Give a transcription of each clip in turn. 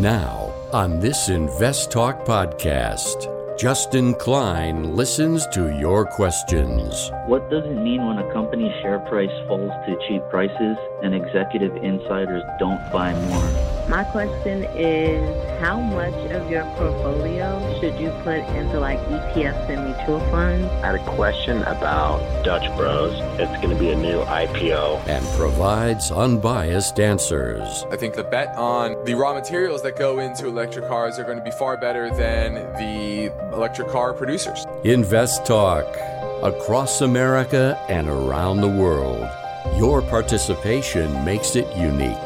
Now, on this Invest Talk podcast, Justin Klein listens to your questions. What does it mean when a company's share price falls to cheap prices and executive insiders don't buy more? My question is how much of your portfolio should you put into like ETFs and mutual funds? I had a question about Dutch Bros. It's going to be a new IPO. And provides unbiased answers. I think the bet on the raw materials that go into electric cars are going to be far better than the electric car producers. Invest Talk. Across America and around the world. Your participation makes it unique.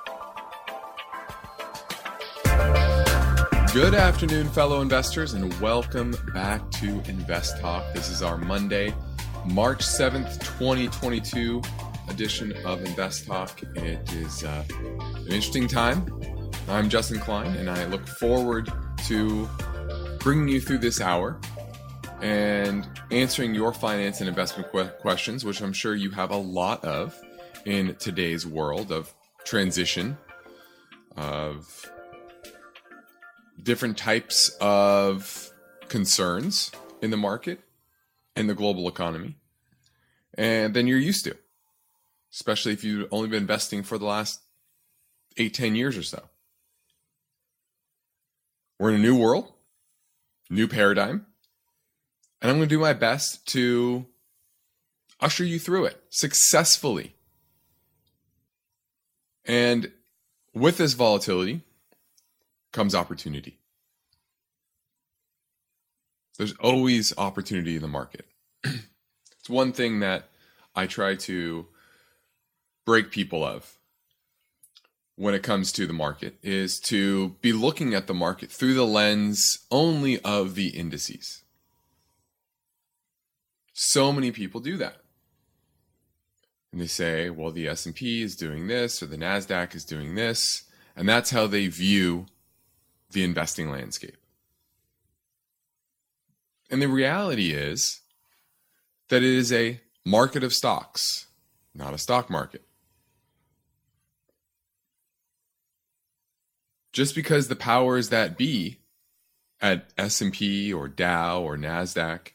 Good afternoon, fellow investors, and welcome back to Invest Talk. This is our Monday, March 7th, 2022 edition of Invest Talk. It is uh, an interesting time. I'm Justin Klein, and I look forward to bringing you through this hour and answering your finance and investment que- questions, which I'm sure you have a lot of in today's world of transition, of different types of concerns in the market and the global economy and than you're used to especially if you've only been investing for the last eight ten years or so. We're in a new world new paradigm and i'm going to do my best to usher you through it successfully. And with this volatility comes opportunity. There's always opportunity in the market. it's one thing that I try to break people of when it comes to the market is to be looking at the market through the lens only of the indices. So many people do that. And they say, well the S&P is doing this or the Nasdaq is doing this, and that's how they view the investing landscape. And the reality is that it is a market of stocks, not a stock market. Just because the powers that be at S&P or Dow or Nasdaq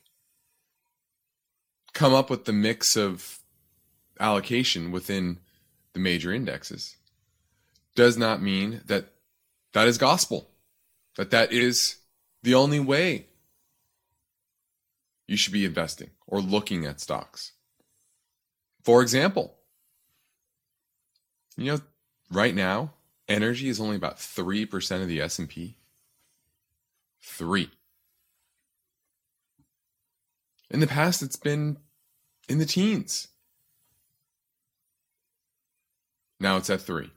come up with the mix of allocation within the major indexes does not mean that that is gospel that that is the only way you should be investing or looking at stocks. For example, you know, right now, energy is only about 3% of the S&P. 3. In the past it's been in the teens. Now it's at 3.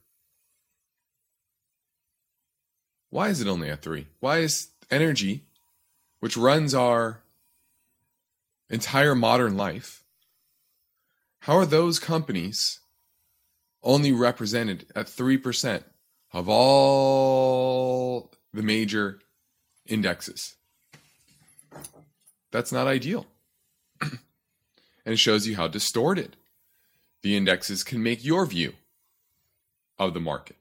Why is it only at three? Why is energy, which runs our entire modern life, how are those companies only represented at 3% of all the major indexes? That's not ideal. and it shows you how distorted the indexes can make your view of the market.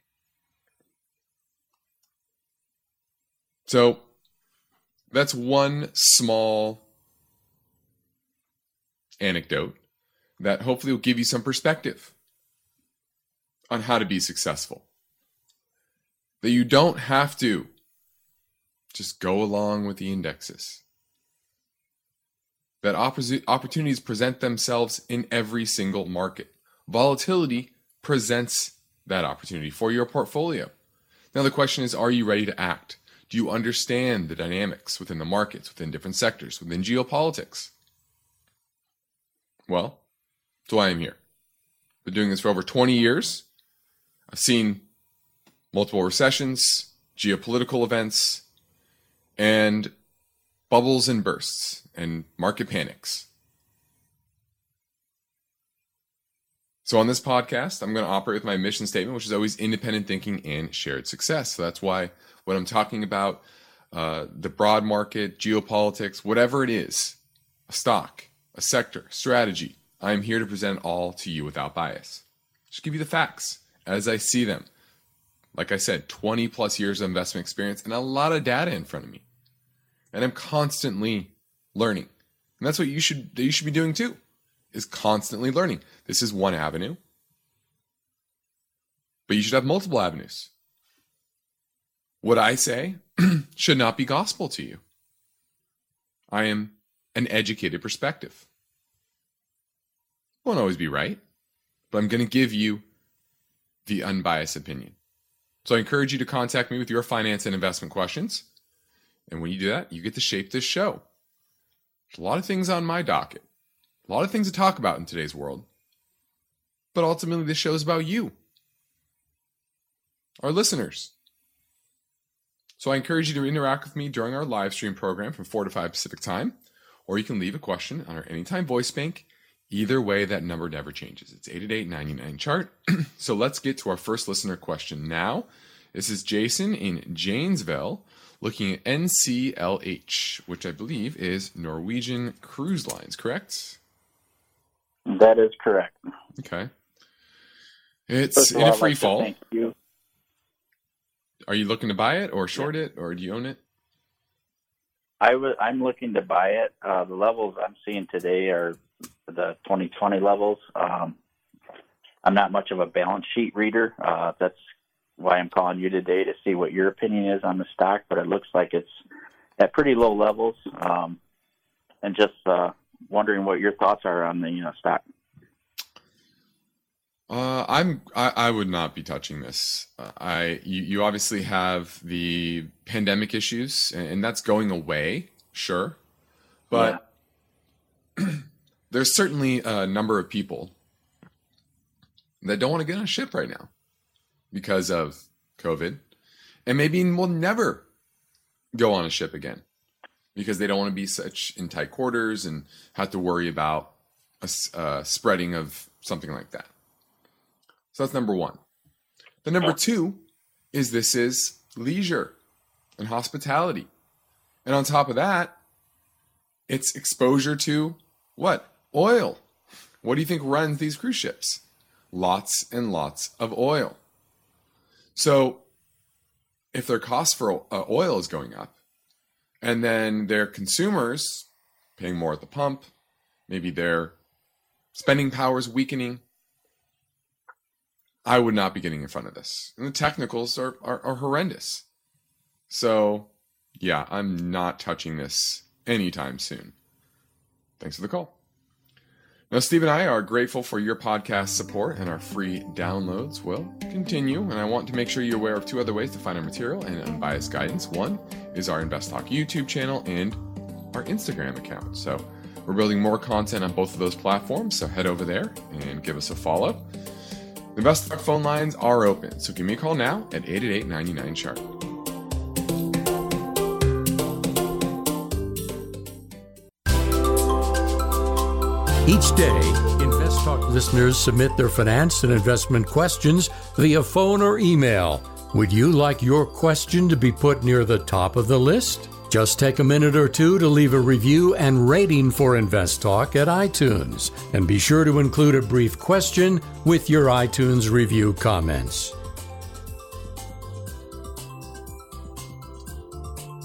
So that's one small anecdote that hopefully will give you some perspective on how to be successful. That you don't have to just go along with the indexes. That opportunities present themselves in every single market. Volatility presents that opportunity for your portfolio. Now, the question is are you ready to act? Do you understand the dynamics within the markets, within different sectors, within geopolitics? Well, that's why I'm here. Been doing this for over 20 years. I've seen multiple recessions, geopolitical events, and bubbles and bursts and market panics. So, on this podcast, I'm going to operate with my mission statement, which is always independent thinking and shared success. So, that's why when I'm talking about uh, the broad market, geopolitics, whatever it is, a stock, a sector, strategy, I'm here to present all to you without bias. Just give you the facts as I see them. Like I said, 20 plus years of investment experience and a lot of data in front of me. And I'm constantly learning. And that's what you should you should be doing too. Is constantly learning. This is one avenue. But you should have multiple avenues. What I say should not be gospel to you. I am an educated perspective. Won't always be right, but I'm going to give you the unbiased opinion. So I encourage you to contact me with your finance and investment questions. And when you do that, you get to shape this show. There's a lot of things on my docket, a lot of things to talk about in today's world. But ultimately, this show is about you, our listeners. So I encourage you to interact with me during our live stream program from 4 to 5 Pacific time, or you can leave a question on our Anytime Voice Bank. Either way, that number never changes. It's 888 chart. so let's get to our first listener question now. This is Jason in Janesville looking at NCLH, which I believe is Norwegian Cruise Lines, correct? That is correct. Okay. It's in a free like fall. Thank you. Are you looking to buy it or short yeah. it or do you own it? I w- I'm looking to buy it. Uh, the levels I'm seeing today are the 2020 levels. Um, I'm not much of a balance sheet reader. Uh, that's why I'm calling you today to see what your opinion is on the stock, but it looks like it's at pretty low levels. Um, and just uh, wondering what your thoughts are on the you know, stock. Uh, I'm I, I, would not be touching this. Uh, I you, you obviously have the pandemic issues, and, and that's going away, sure, but yeah. there's certainly a number of people that don't want to get on a ship right now because of COVID, and maybe will never go on a ship again because they don't want to be such in tight quarters and have to worry about a uh, spreading of something like that. So that's number one. The number two is this is leisure and hospitality. And on top of that, it's exposure to what? Oil. What do you think runs these cruise ships? Lots and lots of oil. So if their cost for uh, oil is going up, and then their consumers paying more at the pump, maybe their spending power is weakening, I would not be getting in front of this. And the technicals are, are, are horrendous. So, yeah, I'm not touching this anytime soon. Thanks for the call. Now, Steve and I are grateful for your podcast support and our free downloads will continue. And I want to make sure you're aware of two other ways to find our material and unbiased guidance. One is our Invest Talk YouTube channel and our Instagram account. So we're building more content on both of those platforms. So head over there and give us a follow. The Invest Talk phone lines are open, so give me a call now at 888 99 Chart. Each day, Invest Talk listeners submit their finance and investment questions via phone or email. Would you like your question to be put near the top of the list? Just take a minute or two to leave a review and rating for Invest Talk at iTunes, and be sure to include a brief question with your iTunes review comments.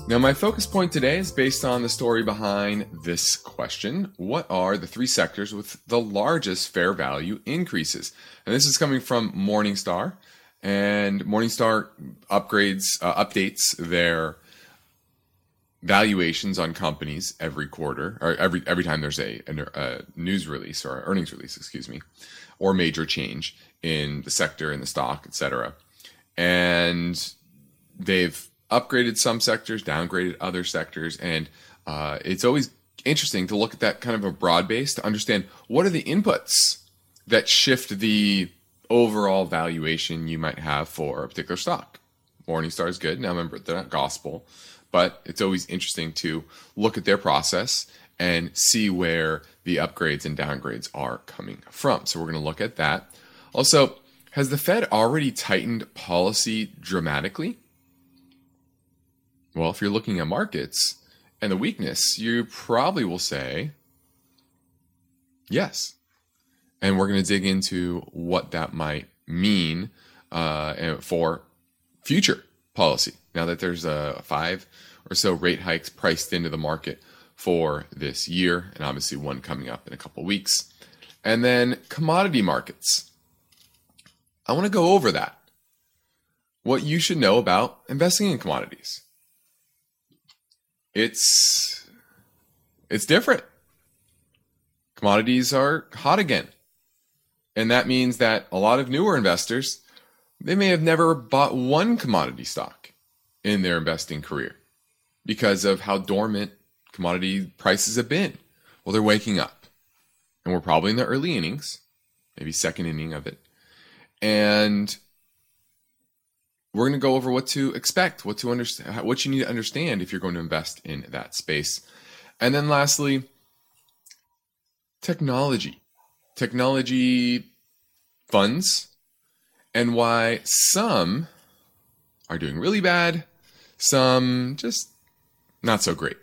Now, my focus point today is based on the story behind this question What are the three sectors with the largest fair value increases? And this is coming from Morningstar. And Morningstar upgrades, uh, updates their valuations on companies every quarter or every every time there's a, a, news release or earnings release, excuse me, or major change in the sector, in the stock, etc. And they've upgraded some sectors, downgraded other sectors, and uh, it's always interesting to look at that kind of a broad base to understand what are the inputs that shift the overall valuation you might have for a particular stock. Morningstar is good. Now remember, they're not gospel but it's always interesting to look at their process and see where the upgrades and downgrades are coming from. So we're going to look at that. Also, has the Fed already tightened policy dramatically? Well, if you're looking at markets and the weakness, you probably will say yes. And we're going to dig into what that might mean uh, for future policy now that there's a five or so rate hikes priced into the market for this year, and obviously one coming up in a couple weeks. And then commodity markets. I want to go over that. What you should know about investing in commodities. It's it's different. Commodities are hot again. And that means that a lot of newer investors, they may have never bought one commodity stock in their investing career because of how dormant commodity prices have been. Well, they're waking up. And we're probably in the early innings, maybe second inning of it. And we're going to go over what to expect, what to understand, what you need to understand if you're going to invest in that space. And then lastly, technology. Technology funds and why some are doing really bad, some just not so great.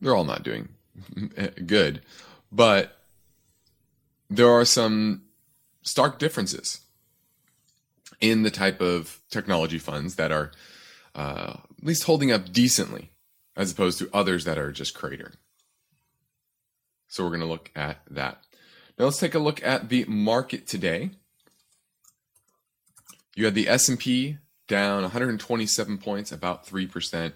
They're all not doing good, but there are some stark differences in the type of technology funds that are uh, at least holding up decently as opposed to others that are just cratering. So we're going to look at that. Now let's take a look at the market today. You had the S&P down 127 points, about 3%.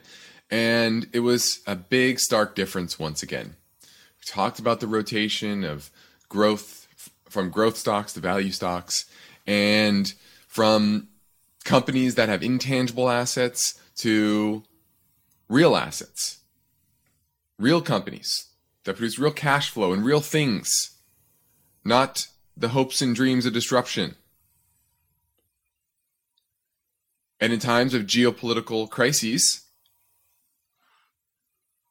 And it was a big, stark difference once again. We talked about the rotation of growth from growth stocks to value stocks and from companies that have intangible assets to real assets, real companies that produce real cash flow and real things, not the hopes and dreams of disruption. And in times of geopolitical crises,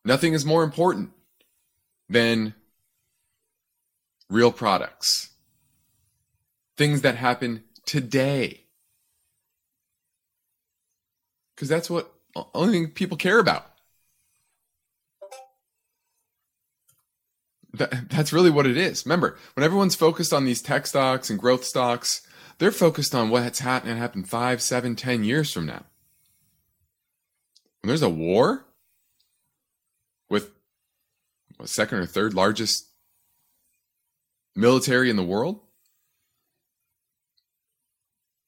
nothing is more important than real products. Things that happen today. Because that's what only thing people care about. That, that's really what it is. Remember, when everyone's focused on these tech stocks and growth stocks, they're focused on what's happening happen five, seven, ten years from now. When there's a war with what, second or third largest military in the world,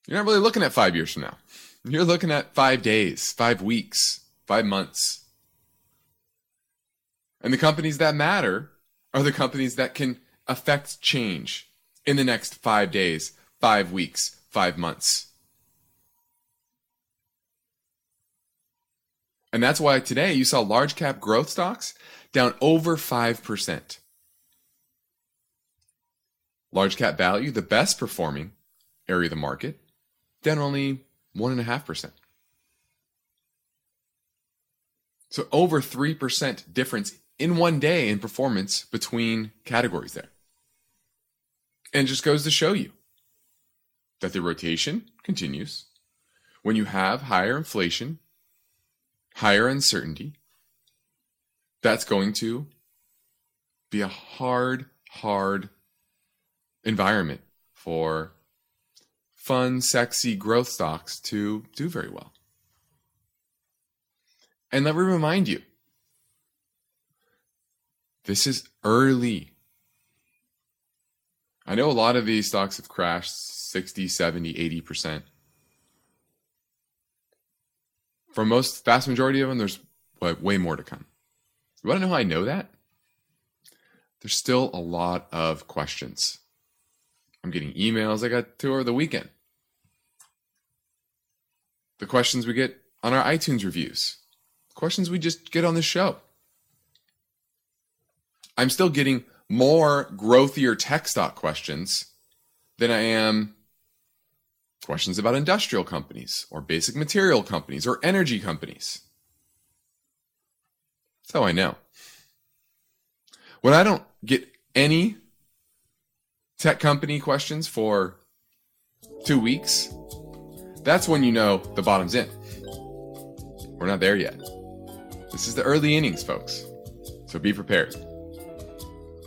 you're not really looking at five years from now. You're looking at five days, five weeks, five months. And the companies that matter are the companies that can affect change in the next five days, five weeks, five months. And that's why today you saw large cap growth stocks down over 5%. Large cap value, the best performing area of the market, down only 1.5%. So over 3% difference in one day in performance between categories there. And just goes to show you that the rotation continues. When you have higher inflation, higher uncertainty, that's going to be a hard, hard environment for fun, sexy growth stocks to do very well. And let me remind you this is early. I know a lot of these stocks have crashed 60, 70, 80%. For most, vast majority of them, there's way more to come. You want to know how I know that? There's still a lot of questions. I'm getting emails I got to over the weekend. The questions we get on our iTunes reviews. Questions we just get on the show. I'm still getting more growthier tech stock questions than I am questions about industrial companies or basic material companies or energy companies. That's how I know. When I don't get any tech company questions for two weeks, that's when you know the bottom's in. We're not there yet. This is the early innings, folks. So be prepared.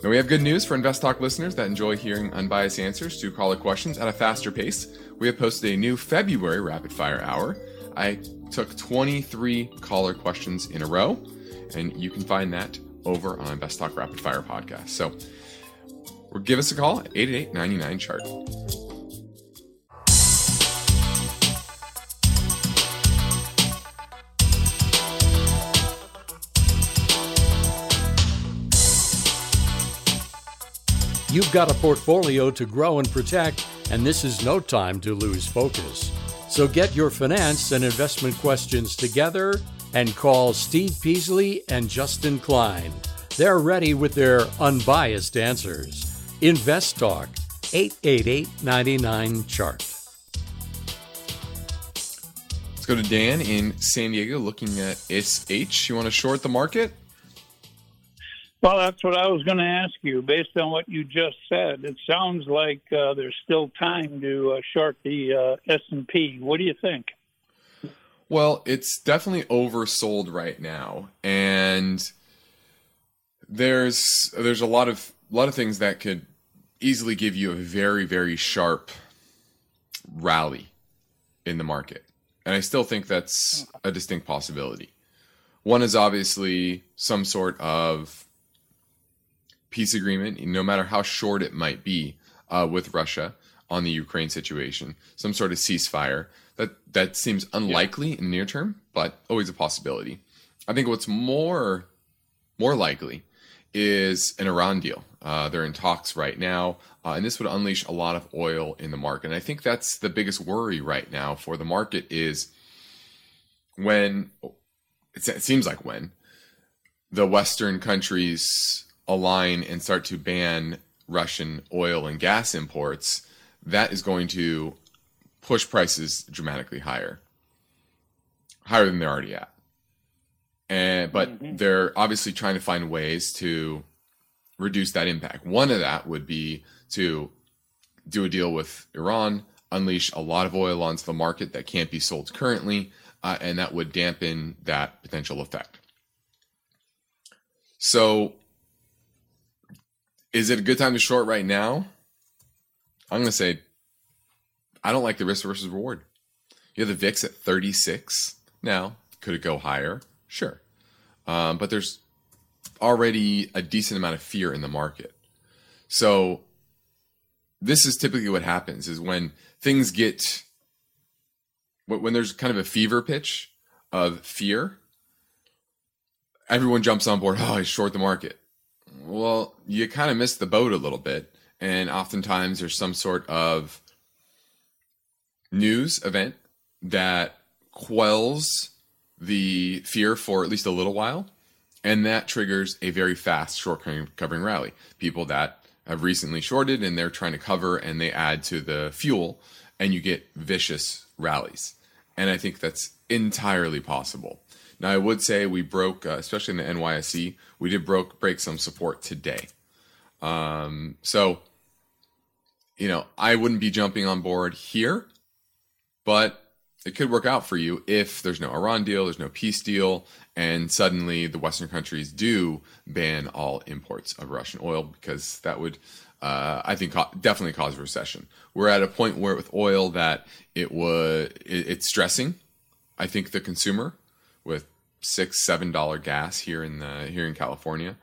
Now, we have good news for Invest Talk listeners that enjoy hearing unbiased answers to caller questions at a faster pace. We have posted a new February rapid fire hour. I took 23 caller questions in a row, and you can find that over on Invest Talk Rapid Fire podcast. So, give us a call at 888 99 chart. You've got a portfolio to grow and protect, and this is no time to lose focus. So get your finance and investment questions together and call Steve Peasley and Justin Klein. They're ready with their unbiased answers. Invest Talk, 888 99 Chart. Let's go to Dan in San Diego looking at SH. You want to short the market? Well, that's what I was going to ask you. Based on what you just said, it sounds like uh, there's still time to uh, short the uh, S and P. What do you think? Well, it's definitely oversold right now, and there's there's a lot of a lot of things that could easily give you a very very sharp rally in the market, and I still think that's a distinct possibility. One is obviously some sort of peace agreement, no matter how short it might be, uh, with Russia on the Ukraine situation, some sort of ceasefire. That that seems unlikely yeah. in the near term, but always a possibility. I think what's more more likely is an Iran deal. Uh, they're in talks right now, uh, and this would unleash a lot of oil in the market. And I think that's the biggest worry right now for the market is when it seems like when the Western countries align and start to ban Russian oil and gas imports, that is going to push prices dramatically higher, higher than they're already at. And but mm-hmm. they're obviously trying to find ways to reduce that impact. One of that would be to do a deal with Iran, unleash a lot of oil onto the market that can't be sold currently, uh, and that would dampen that potential effect. So is it a good time to short right now? I'm going to say I don't like the risk versus reward. You have the VIX at 36 now. Could it go higher? Sure. Um, but there's already a decent amount of fear in the market. So this is typically what happens is when things get when there's kind of a fever pitch of fear, everyone jumps on board. Oh, I short the market. Well, you kind of miss the boat a little bit. And oftentimes there's some sort of news event that quells the fear for at least a little while. And that triggers a very fast short covering rally. People that have recently shorted and they're trying to cover and they add to the fuel and you get vicious rallies. And I think that's entirely possible. Now, I would say we broke, uh, especially in the NYSE, we did broke break some support today. Um, so, you know, I wouldn't be jumping on board here, but it could work out for you if there's no Iran deal, there's no peace deal, and suddenly the Western countries do ban all imports of Russian oil because that would, uh, I think, definitely cause a recession. We're at a point where with oil that it was it, it's stressing. I think the consumer with six seven dollar gas here in the here in California,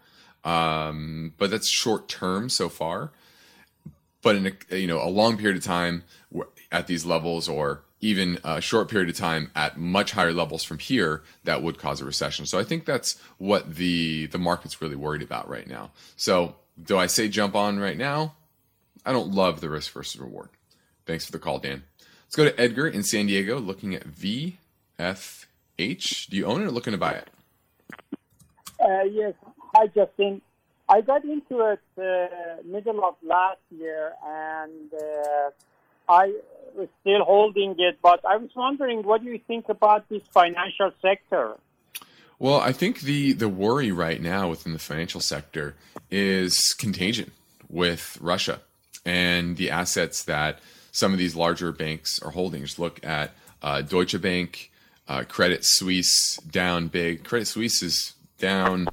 um, but that's short term so far. But in a, you know a long period of time at these levels, or even a short period of time at much higher levels from here, that would cause a recession. So I think that's what the the market's really worried about right now. So do I say jump on right now? I don't love the risk versus reward. Thanks for the call, Dan. Let's go to Edgar in San Diego, looking at VF H. Do you own it or looking to buy it? Uh, yes. Hi, Justin. I got into it uh, middle of last year, and uh, I was still holding it. But I was wondering, what do you think about this financial sector? Well, I think the the worry right now within the financial sector is contagion with Russia and the assets that some of these larger banks are holding. Just look at uh, Deutsche Bank, uh, Credit Suisse down big. Credit Suisse is down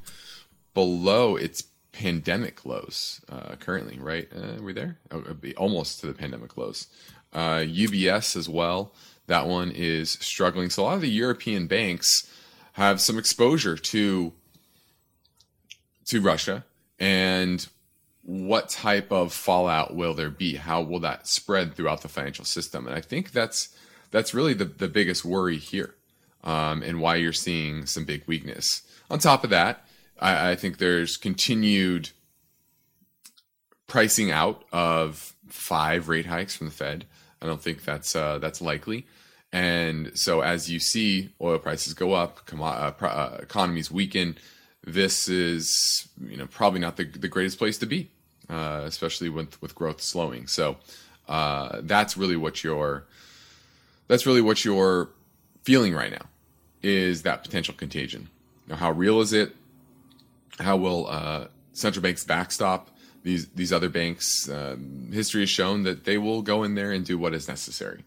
below its pandemic lows uh, currently, right? Uh, are we there? Oh, almost to the pandemic lows. UBS uh, as well. That one is struggling. So a lot of the European banks have some exposure to to Russia and what type of fallout will there be? How will that spread throughout the financial system? And I think that's that's really the, the biggest worry here, um, and why you're seeing some big weakness. On top of that, I, I think there's continued pricing out of five rate hikes from the Fed. I don't think that's uh, that's likely. And so, as you see oil prices go up, com- uh, uh, economies weaken, this is you know probably not the, the greatest place to be, uh, especially with with growth slowing. So uh, that's really what you're that's really what you're feeling right now is that potential contagion. Now, how real is it? How will uh, central banks backstop these these other banks? Um, history has shown that they will go in there and do what is necessary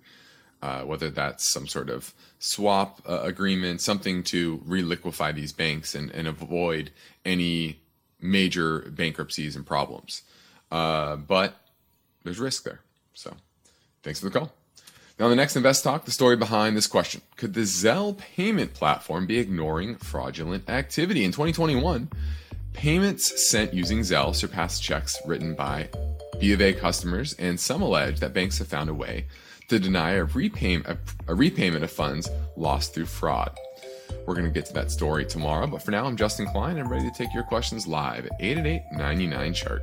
uh, whether that's some sort of swap uh, agreement, something to reliquify these banks and, and avoid any major bankruptcies and problems. Uh, but there's risk there. So thanks for the call. Now, the next Invest Talk, the story behind this question Could the Zelle payment platform be ignoring fraudulent activity? In 2021, payments sent using Zelle surpassed checks written by B of A customers, and some allege that banks have found a way to deny a repayment, a, a repayment of funds lost through fraud. We're going to get to that story tomorrow, but for now, I'm Justin Klein and I'm ready to take your questions live at 888 99 chart.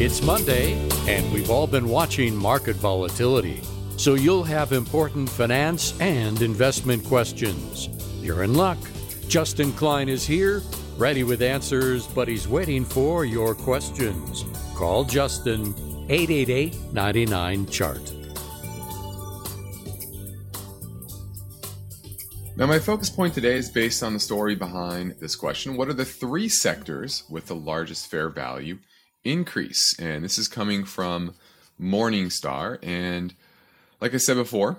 It's Monday, and we've all been watching market volatility. So you'll have important finance and investment questions. You're in luck. Justin Klein is here, ready with answers, but he's waiting for your questions. Call Justin 888 99 Chart. Now, my focus point today is based on the story behind this question What are the three sectors with the largest fair value increase? And this is coming from Morningstar. And like I said before,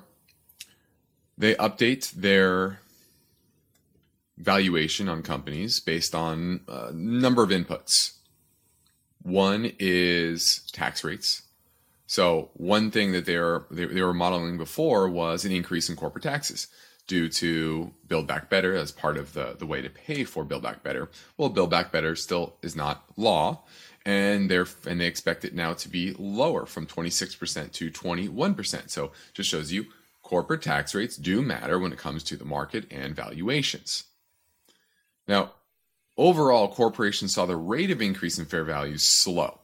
they update their valuation on companies based on a number of inputs. One is tax rates. So one thing that they were they, they were modeling before was an increase in corporate taxes due to Build Back Better as part of the the way to pay for Build Back Better. Well, Build Back Better still is not law, and they're and they expect it now to be lower from 26% to 21%. So just shows you corporate tax rates do matter when it comes to the market and valuations. Now, overall, corporations saw the rate of increase in fair values slow.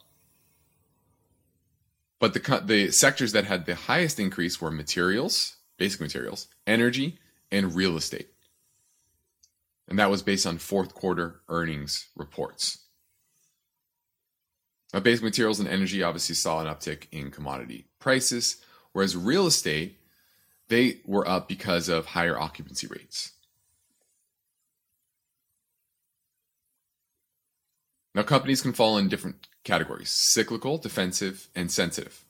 But the, the sectors that had the highest increase were materials, basic materials, energy, and real estate. And that was based on fourth quarter earnings reports. Now, basic materials and energy obviously saw an uptick in commodity prices, whereas real estate, they were up because of higher occupancy rates. Now, companies can fall in different categories cyclical, defensive, and sensitive.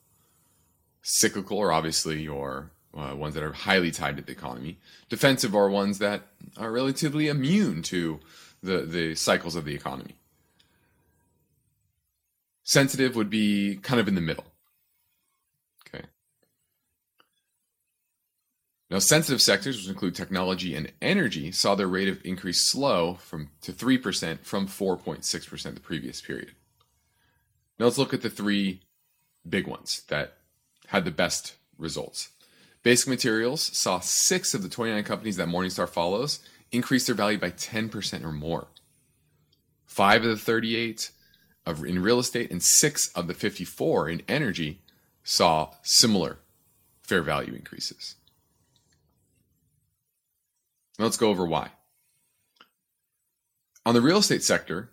Cyclical are obviously your uh, ones that are highly tied to the economy. Defensive are ones that are relatively immune to the, the cycles of the economy. Sensitive would be kind of in the middle. Okay. Now, sensitive sectors, which include technology and energy, saw their rate of increase slow from to 3% from 4.6% the previous period. Now let's look at the three big ones that had the best results. Basic Materials saw six of the 29 companies that Morningstar follows increase their value by 10% or more. Five of the 38 of, in real estate and six of the 54 in energy saw similar fair value increases. Let's go over why. On the real estate sector,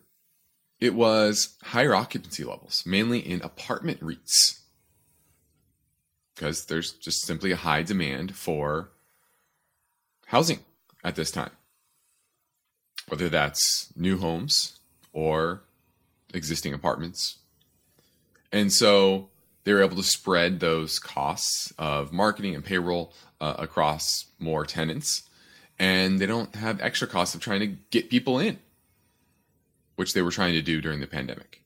it was higher occupancy levels, mainly in apartment REITs, because there's just simply a high demand for housing at this time, whether that's new homes or existing apartments. And so they were able to spread those costs of marketing and payroll uh, across more tenants and they don't have extra costs of trying to get people in, which they were trying to do during the pandemic.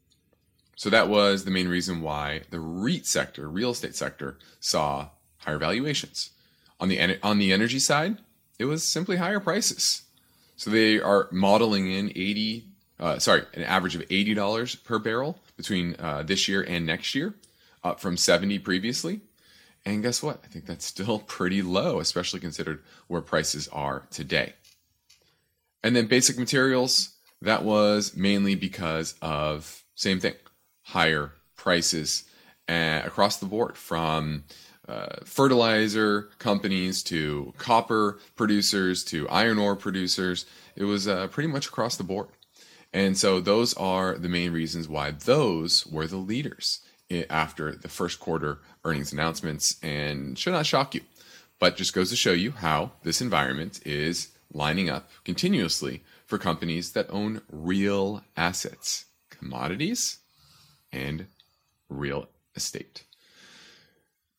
So that was the main reason why the REIT sector, real estate sector, saw higher valuations. On the on the energy side, it was simply higher prices. So they are modeling in 80 uh, sorry, an average of $80 per barrel between uh, this year and next year, up from 70 previously. And guess what? I think that's still pretty low, especially considered where prices are today. And then basic materials, that was mainly because of same thing, higher prices uh, across the board from uh, fertilizer companies to copper producers to iron ore producers. It was uh, pretty much across the board. And so those are the main reasons why those were the leaders after the first quarter earnings announcements and should not shock you, but just goes to show you how this environment is lining up continuously for companies that own real assets, commodities, and real estate.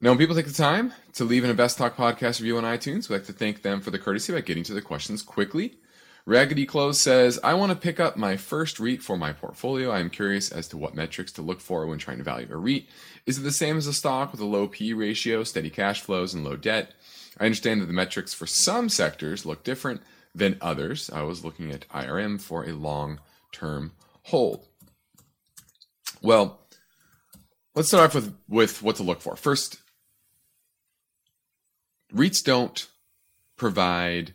Now, when people take the time to leave an Invest Talk podcast review on iTunes, we'd like to thank them for the courtesy by getting to the questions quickly Raggedy Clothes says, I want to pick up my first REIT for my portfolio. I am curious as to what metrics to look for when trying to value a REIT. Is it the same as a stock with a low P ratio, steady cash flows, and low debt? I understand that the metrics for some sectors look different than others. I was looking at IRM for a long term hold. Well, let's start off with, with what to look for. First, REITs don't provide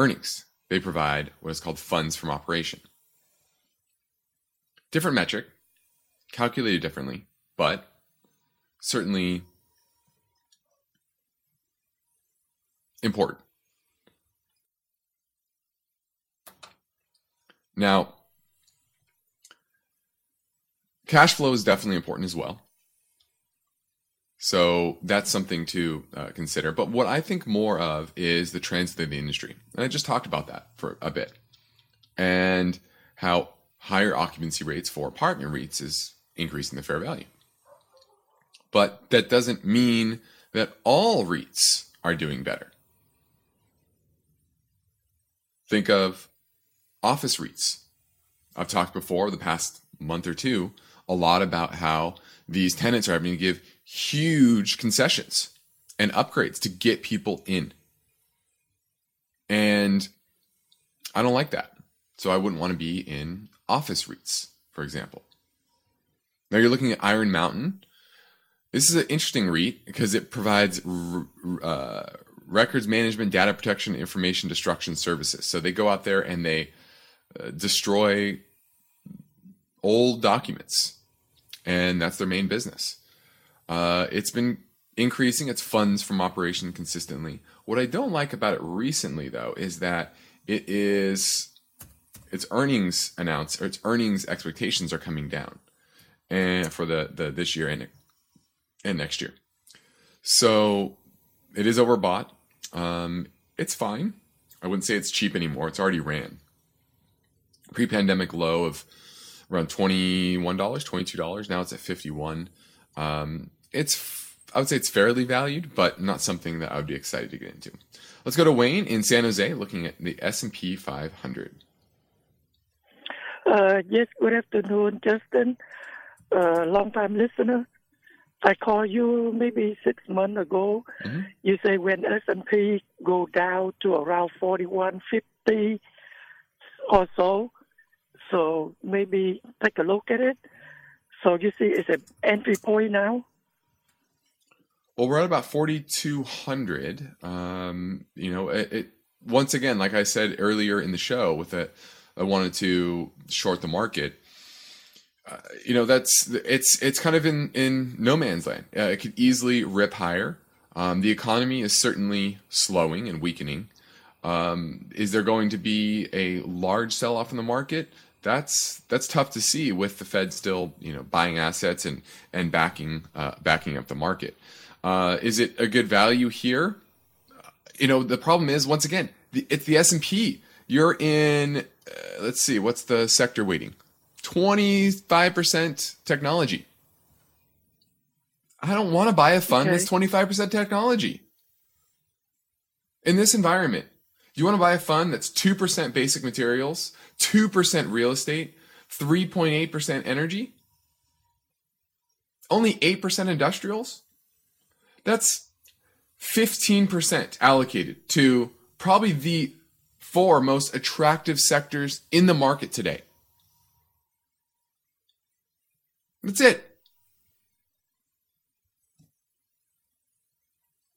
earnings. They provide what is called funds from operation. Different metric, calculated differently, but certainly important. Now, cash flow is definitely important as well. So that's something to uh, consider. But what I think more of is the trends within the industry. And I just talked about that for a bit. And how higher occupancy rates for apartment REITs is increasing the fair value. But that doesn't mean that all REITs are doing better. Think of office REITs. I've talked before the past month or two a lot about how these tenants are having to give huge concessions and upgrades to get people in. And I don't like that. So I wouldn't want to be in office REITs, for example. Now you're looking at Iron Mountain. This is an interesting REIT because it provides uh, records management, data protection, information destruction services. So they go out there and they uh, destroy old documents, and that's their main business. Uh, it's been increasing its funds from operation consistently. What I don't like about it recently, though, is that it is its earnings announced or its earnings expectations are coming down, and for the, the this year and and next year. So it is overbought. Um, it's fine. I wouldn't say it's cheap anymore. It's already ran pre-pandemic low of around $21, $22. Now it's at 51. Um, it's, I would say it's fairly valued, but not something that I would be excited to get into. Let's go to Wayne in San Jose, looking at the S&P 500. Uh, yes, good afternoon, Justin. Uh, long time listener. I called you maybe six months ago. Mm-hmm. You say when S&P go down to around 4150 or so, so maybe take a look at it. So you see, it's an entry point now. Well, we're at about 4,200. Um, you know, it, it, once again, like I said earlier in the show, with it, I wanted to short the market. Uh, you know, that's it's it's kind of in in no man's land. Uh, it could easily rip higher. Um, the economy is certainly slowing and weakening. Um, is there going to be a large sell off in the market? that's that's tough to see with the Fed still you know buying assets and and backing uh, backing up the market. Uh, is it a good value here? You know the problem is once again the, it's the S and P. You're in uh, let's see what's the sector weighting twenty five percent technology. I don't want to buy a fund okay. that's twenty five percent technology. In this environment, you want to buy a fund that's 2% basic materials, 2% real estate, 3.8% energy, only 8% industrials? That's 15% allocated to probably the four most attractive sectors in the market today. That's it.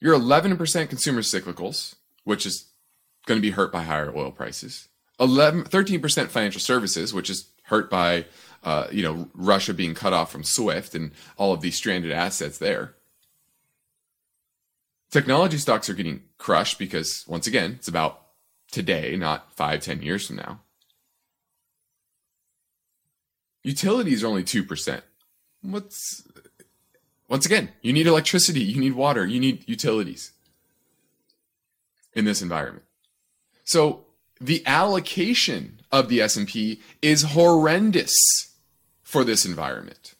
You're 11% consumer cyclicals, which is going to be hurt by higher oil prices. 11, 13% financial services, which is hurt by uh, you know Russia being cut off from SWIFT and all of these stranded assets there. Technology stocks are getting crushed because once again, it's about today, not five, ten years from now. Utilities are only two percent. What's once again, you need electricity, you need water, you need utilities in this environment. So the allocation of the S&P is horrendous for this environment.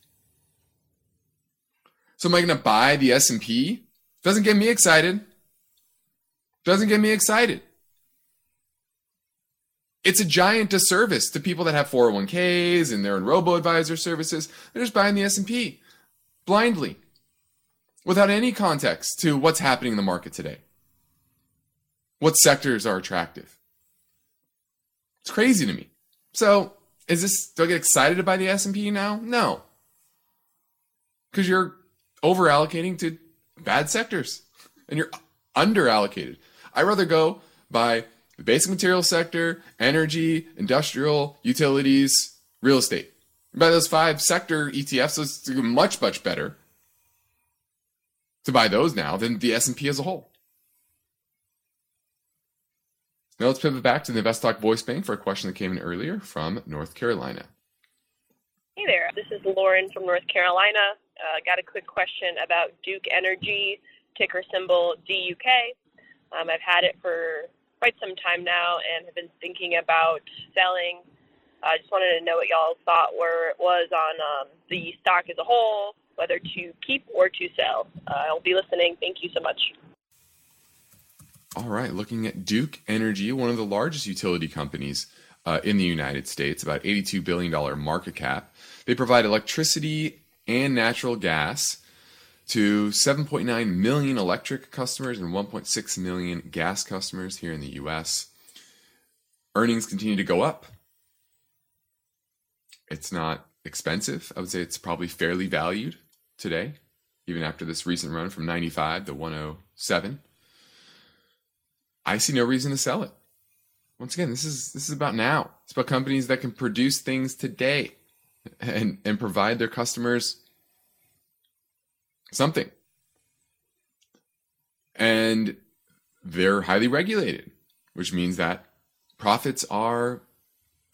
So am I going to buy the S&P? Doesn't get me excited. Doesn't get me excited. It's a giant disservice to people that have 401ks and they're in robo-advisor services. They're just buying the S&P blindly without any context to what's happening in the market today. What sectors are attractive? It's crazy to me. So, is this do I get excited by the S&P now? No. Cuz you're over allocating to bad sectors. and you're under allocated. I'd rather go by the basic material sector, energy, industrial, utilities, real estate. By those five sector ETFs, it's much, much better to buy those now than the S&P as a whole. Now let's pivot back to the InvestTalk voice bank for a question that came in earlier from North Carolina. Hey there, this is Lauren from North Carolina. Uh, got a quick question about Duke Energy, ticker symbol DUK. Um, I've had it for quite some time now and have been thinking about selling. I uh, just wanted to know what y'all thought where it was on um, the stock as a whole, whether to keep or to sell. Uh, I'll be listening. Thank you so much. All right, looking at Duke Energy, one of the largest utility companies uh, in the United States, about $82 billion market cap. They provide electricity and natural gas to 7.9 million electric customers and 1.6 million gas customers here in the US. Earnings continue to go up. It's not expensive. I would say it's probably fairly valued today, even after this recent run from 95 to 107. I see no reason to sell it. Once again, this is this is about now. It's about companies that can produce things today and and provide their customers something. And they're highly regulated, which means that profits are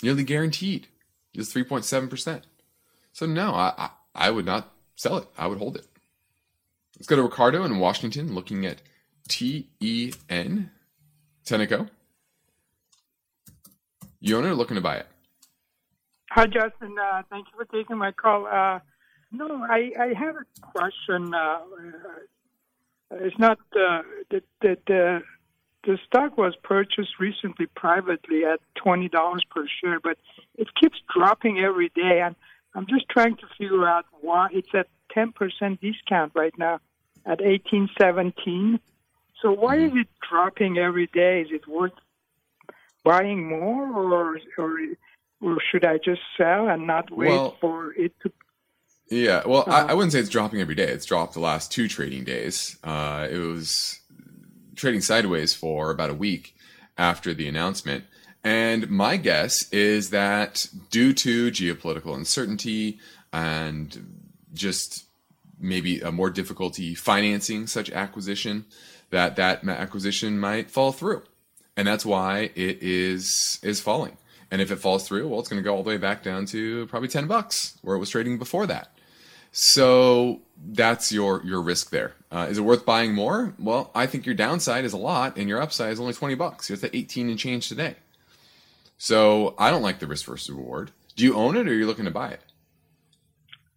nearly guaranteed, just 3.7%. So, no, I, I, I would not sell it. I would hold it. Let's go to Ricardo in Washington looking at TEN, Tenneco. You own it or looking to buy it? Hi, Justin. Uh, thank you for taking my call. Uh, no, I, I have a question. Uh, uh it's not uh, that that uh, the stock was purchased recently privately at twenty dollars per share, but it keeps dropping every day, and I'm just trying to figure out why it's at ten percent discount right now at eighteen seventeen. So why is it dropping every day? Is it worth buying more, or or or should I just sell and not wait well, for it to yeah, well, uh-huh. I, I, wouldn't say it's dropping every day. It's dropped the last two trading days. Uh, it was trading sideways for about a week after the announcement. And my guess is that due to geopolitical uncertainty and just maybe a more difficulty financing such acquisition, that that acquisition might fall through, and that's why it is is falling. And if it falls through, well, it's going to go all the way back down to probably ten bucks where it was trading before that. So that's your your risk there. Uh, is it worth buying more? Well, I think your downside is a lot, and your upside is only twenty bucks. You're at 18 and change today. So I don't like the risk versus reward. Do you own it, or are you looking to buy it?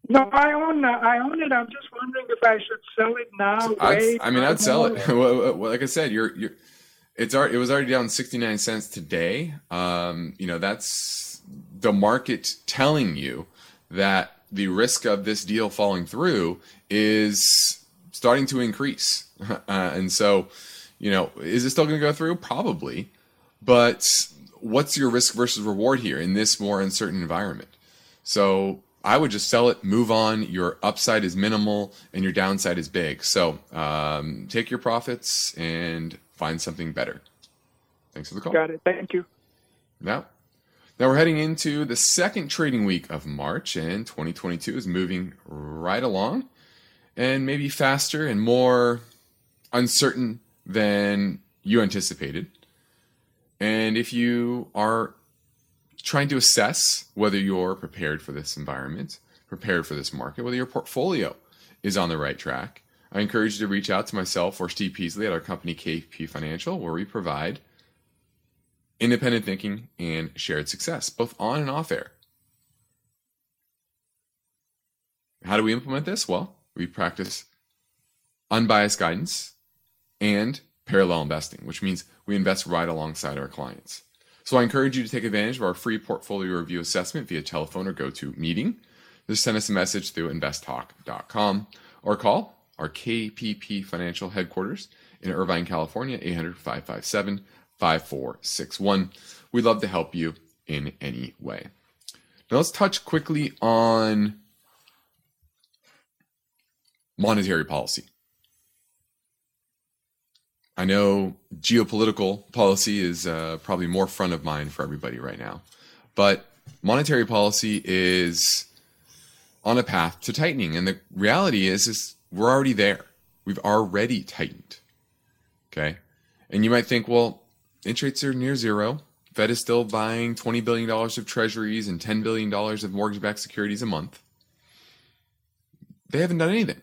No, I own. I own it. I'm just wondering if I should sell it now. Wait, I mean, I'd sell it. like I said, you're you're. It's already, it was already down 69 cents today. Um, you know, that's the market telling you that the risk of this deal falling through is starting to increase. uh, and so, you know, is it still going to go through? Probably. But what's your risk versus reward here in this more uncertain environment? So I would just sell it, move on. Your upside is minimal and your downside is big. So um, take your profits and find something better. Thanks for the call. Got it. Thank you. Now, now we're heading into the second trading week of March, and 2022 is moving right along and maybe faster and more uncertain than you anticipated. And if you are trying to assess whether you're prepared for this environment, prepared for this market, whether your portfolio is on the right track, I encourage you to reach out to myself or Steve Peasley at our company KP Financial, where we provide independent thinking, and shared success, both on and off air. How do we implement this? Well, we practice unbiased guidance and parallel investing, which means we invest right alongside our clients. So I encourage you to take advantage of our free portfolio review assessment via telephone or GoToMeeting. Just send us a message through investtalk.com or call our KPP financial headquarters in Irvine, California, 800 557 5461. We'd love to help you in any way. Now let's touch quickly on monetary policy. I know geopolitical policy is uh, probably more front of mind for everybody right now, but monetary policy is on a path to tightening, and the reality is, is we're already there. We've already tightened. Okay, and you might think, well, interest rates are near zero. Fed is still buying $20 billion of treasuries and $10 billion of mortgage backed securities a month. They haven't done anything.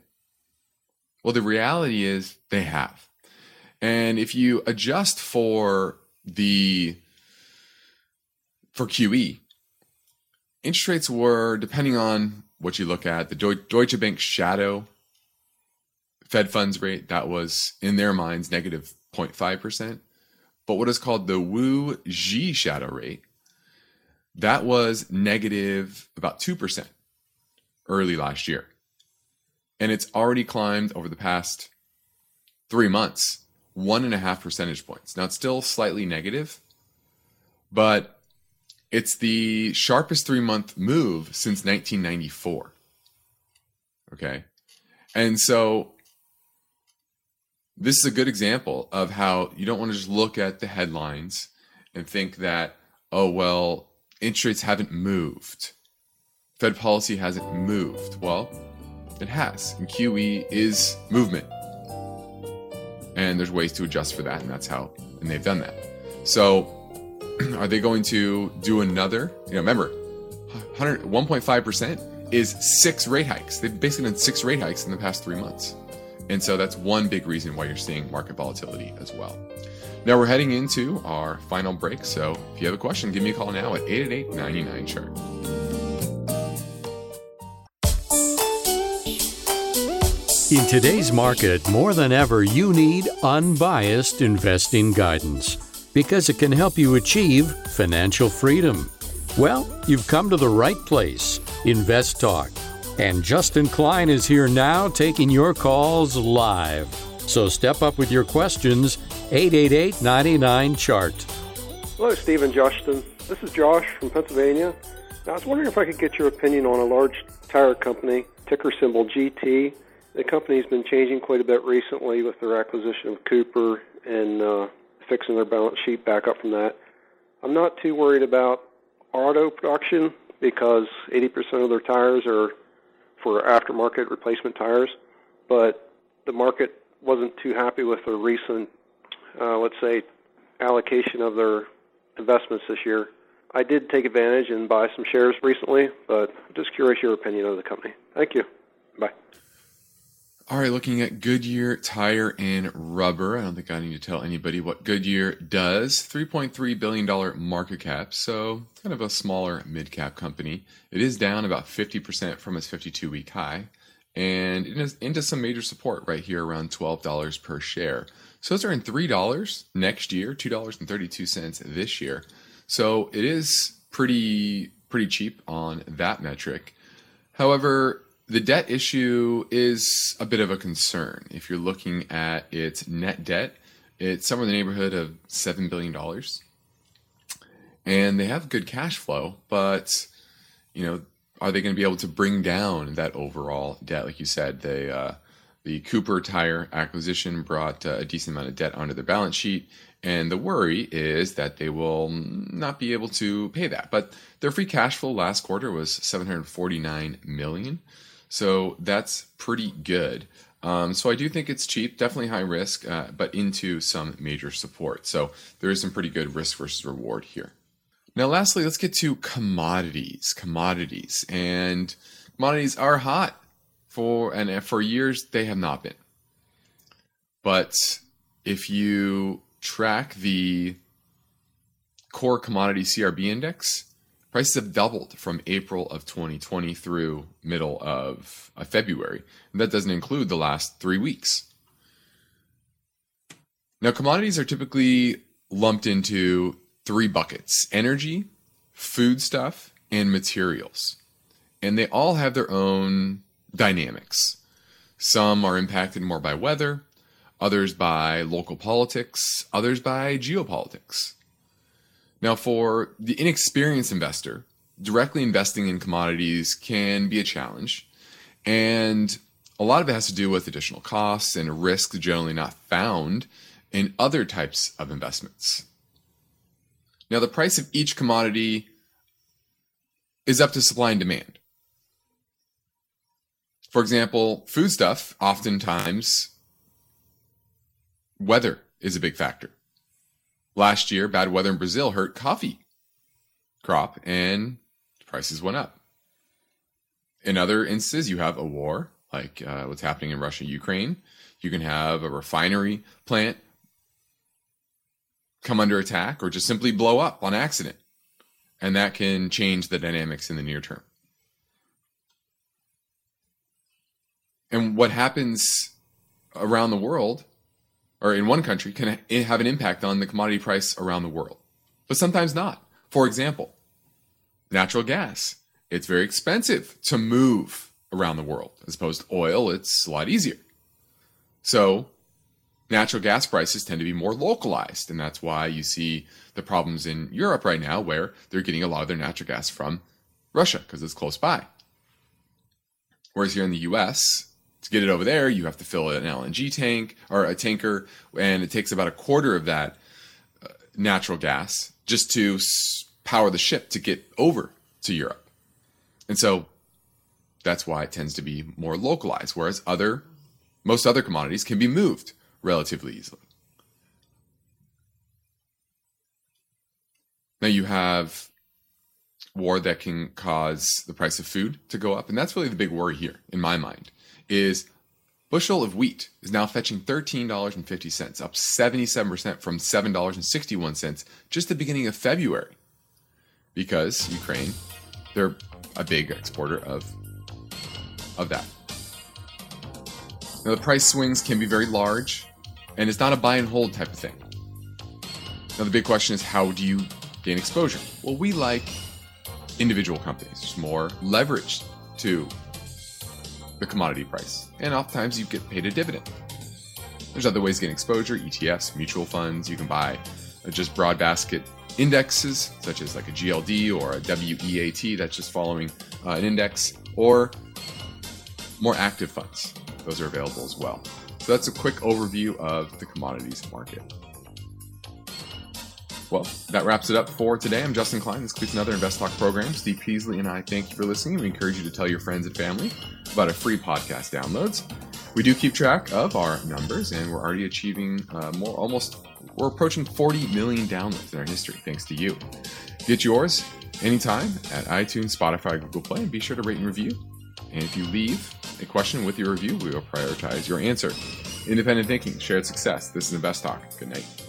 Well, the reality is they have. And if you adjust for the for QE, interest rates were depending on what you look at, the Deutsche Bank shadow Fed funds rate that was in their minds negative 0.5%. But what is called the Wu-Xia shadow rate, that was negative about 2% early last year. And it's already climbed over the past three months, one and a half percentage points. Now it's still slightly negative, but it's the sharpest three month move since 1994. Okay. And so this is a good example of how you don't want to just look at the headlines and think that, oh, well, interest rates haven't moved. Fed policy hasn't moved. Well, it has. And QE is movement. And there's ways to adjust for that, and that's how, and they've done that. So, are they going to do another? You know, remember, 1.5% is six rate hikes. They've basically done six rate hikes in the past three months. And so that's one big reason why you're seeing market volatility as well. Now we're heading into our final break. So if you have a question, give me a call now at 888 99 chart. In today's market, more than ever, you need unbiased investing guidance because it can help you achieve financial freedom. Well, you've come to the right place. Invest Talk and Justin Klein is here now taking your calls live. So step up with your questions, 888 99 Chart. Hello, Stephen Justin. This is Josh from Pennsylvania. Now, I was wondering if I could get your opinion on a large tire company, ticker symbol GT. The company's been changing quite a bit recently with their acquisition of Cooper and uh, fixing their balance sheet back up from that. I'm not too worried about auto production because 80% of their tires are for aftermarket replacement tires, but the market wasn't too happy with the recent, uh, let's say, allocation of their investments this year. I did take advantage and buy some shares recently, but I'm just curious your opinion of the company. Thank you. Bye. All right, looking at Goodyear Tire and Rubber. I don't think I need to tell anybody what Goodyear does. $3.3 billion market cap, so kind of a smaller mid cap company. It is down about 50% from its 52 week high, and it is into some major support right here around $12 per share. So it's earning $3 next year, $2.32 this year. So it is pretty pretty cheap on that metric. However, the debt issue is a bit of a concern. If you're looking at its net debt, it's somewhere in the neighborhood of $7 billion. And they have good cash flow, but, you know, are they going to be able to bring down that overall debt? Like you said, they, uh, the Cooper Tire acquisition brought uh, a decent amount of debt onto their balance sheet. And the worry is that they will not be able to pay that. But their free cash flow last quarter was 749 million. So that's pretty good. Um, so I do think it's cheap, definitely high risk, uh, but into some major support. So there is some pretty good risk versus reward here. Now, lastly, let's get to commodities. Commodities and commodities are hot for and for years they have not been. But if you track the core commodity CRB index, Prices have doubled from April of 2020 through middle of, February. And that doesn't include the last three weeks. Now, commodities are typically lumped into three buckets energy, food stuff, and materials. And they all have their own dynamics. Some are impacted more by weather, others by local politics, others by geopolitics. Now, for the inexperienced investor, directly investing in commodities can be a challenge. And a lot of it has to do with additional costs and risks generally not found in other types of investments. Now, the price of each commodity is up to supply and demand. For example, foodstuff, oftentimes, weather is a big factor. Last year, bad weather in Brazil hurt coffee crop and prices went up. In other instances, you have a war, like uh, what's happening in Russia, Ukraine. You can have a refinery plant come under attack or just simply blow up on accident. And that can change the dynamics in the near term. And what happens around the world or in one country can eh, have an impact on the commodity price around the world, but sometimes not. For example, natural gas. It's very expensive to move around the world. As opposed to oil, it's a lot easier. So, natural gas prices tend to be more localized. And that's why you see the problems in Europe right now, where they're getting a lot of their natural gas from Russia because it's close by. Whereas here in the US, to get it over there, you have to fill an LNG tank or a tanker, and it takes about a quarter of that uh, natural gas just to power the ship to get over to Europe. And so that's why it tends to be more localized, whereas other most other commodities can be moved relatively easily. Now you have war that can cause the price of food to go up, and that's really the big worry here in my mind. Is bushel of wheat is now fetching $13.50, up 77% from $7.61 just the beginning of February because Ukraine, they're a big exporter of of that. Now the price swings can be very large, and it's not a buy and hold type of thing. Now the big question is how do you gain exposure? Well, we like individual companies, There's more leverage to the commodity price, and oftentimes you get paid a dividend. There's other ways to get exposure: ETFs, mutual funds. You can buy just broad basket indexes, such as like a GLD or a WEAT, that's just following uh, an index, or more active funds. Those are available as well. So that's a quick overview of the commodities market. Well, that wraps it up for today. I'm Justin Klein. This concludes another Invest Talk program. Steve Peasley and I thank you for listening. We encourage you to tell your friends and family about our free podcast downloads. We do keep track of our numbers, and we're already achieving uh, more, almost, we're approaching 40 million downloads in our history, thanks to you. Get yours anytime at iTunes, Spotify, Google Play, and be sure to rate and review. And if you leave a question with your review, we will prioritize your answer. Independent thinking, shared success. This is Invest Talk. Good night.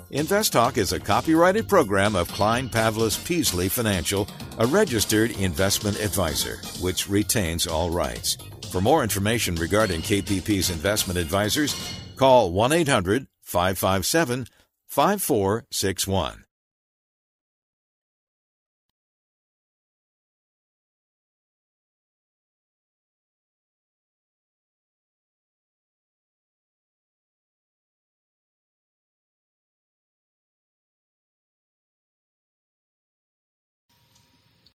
Invest Talk is a copyrighted program of Klein Pavlis Peasley Financial, a registered investment advisor, which retains all rights. For more information regarding KPP's investment advisors, call 1 800 557 5461.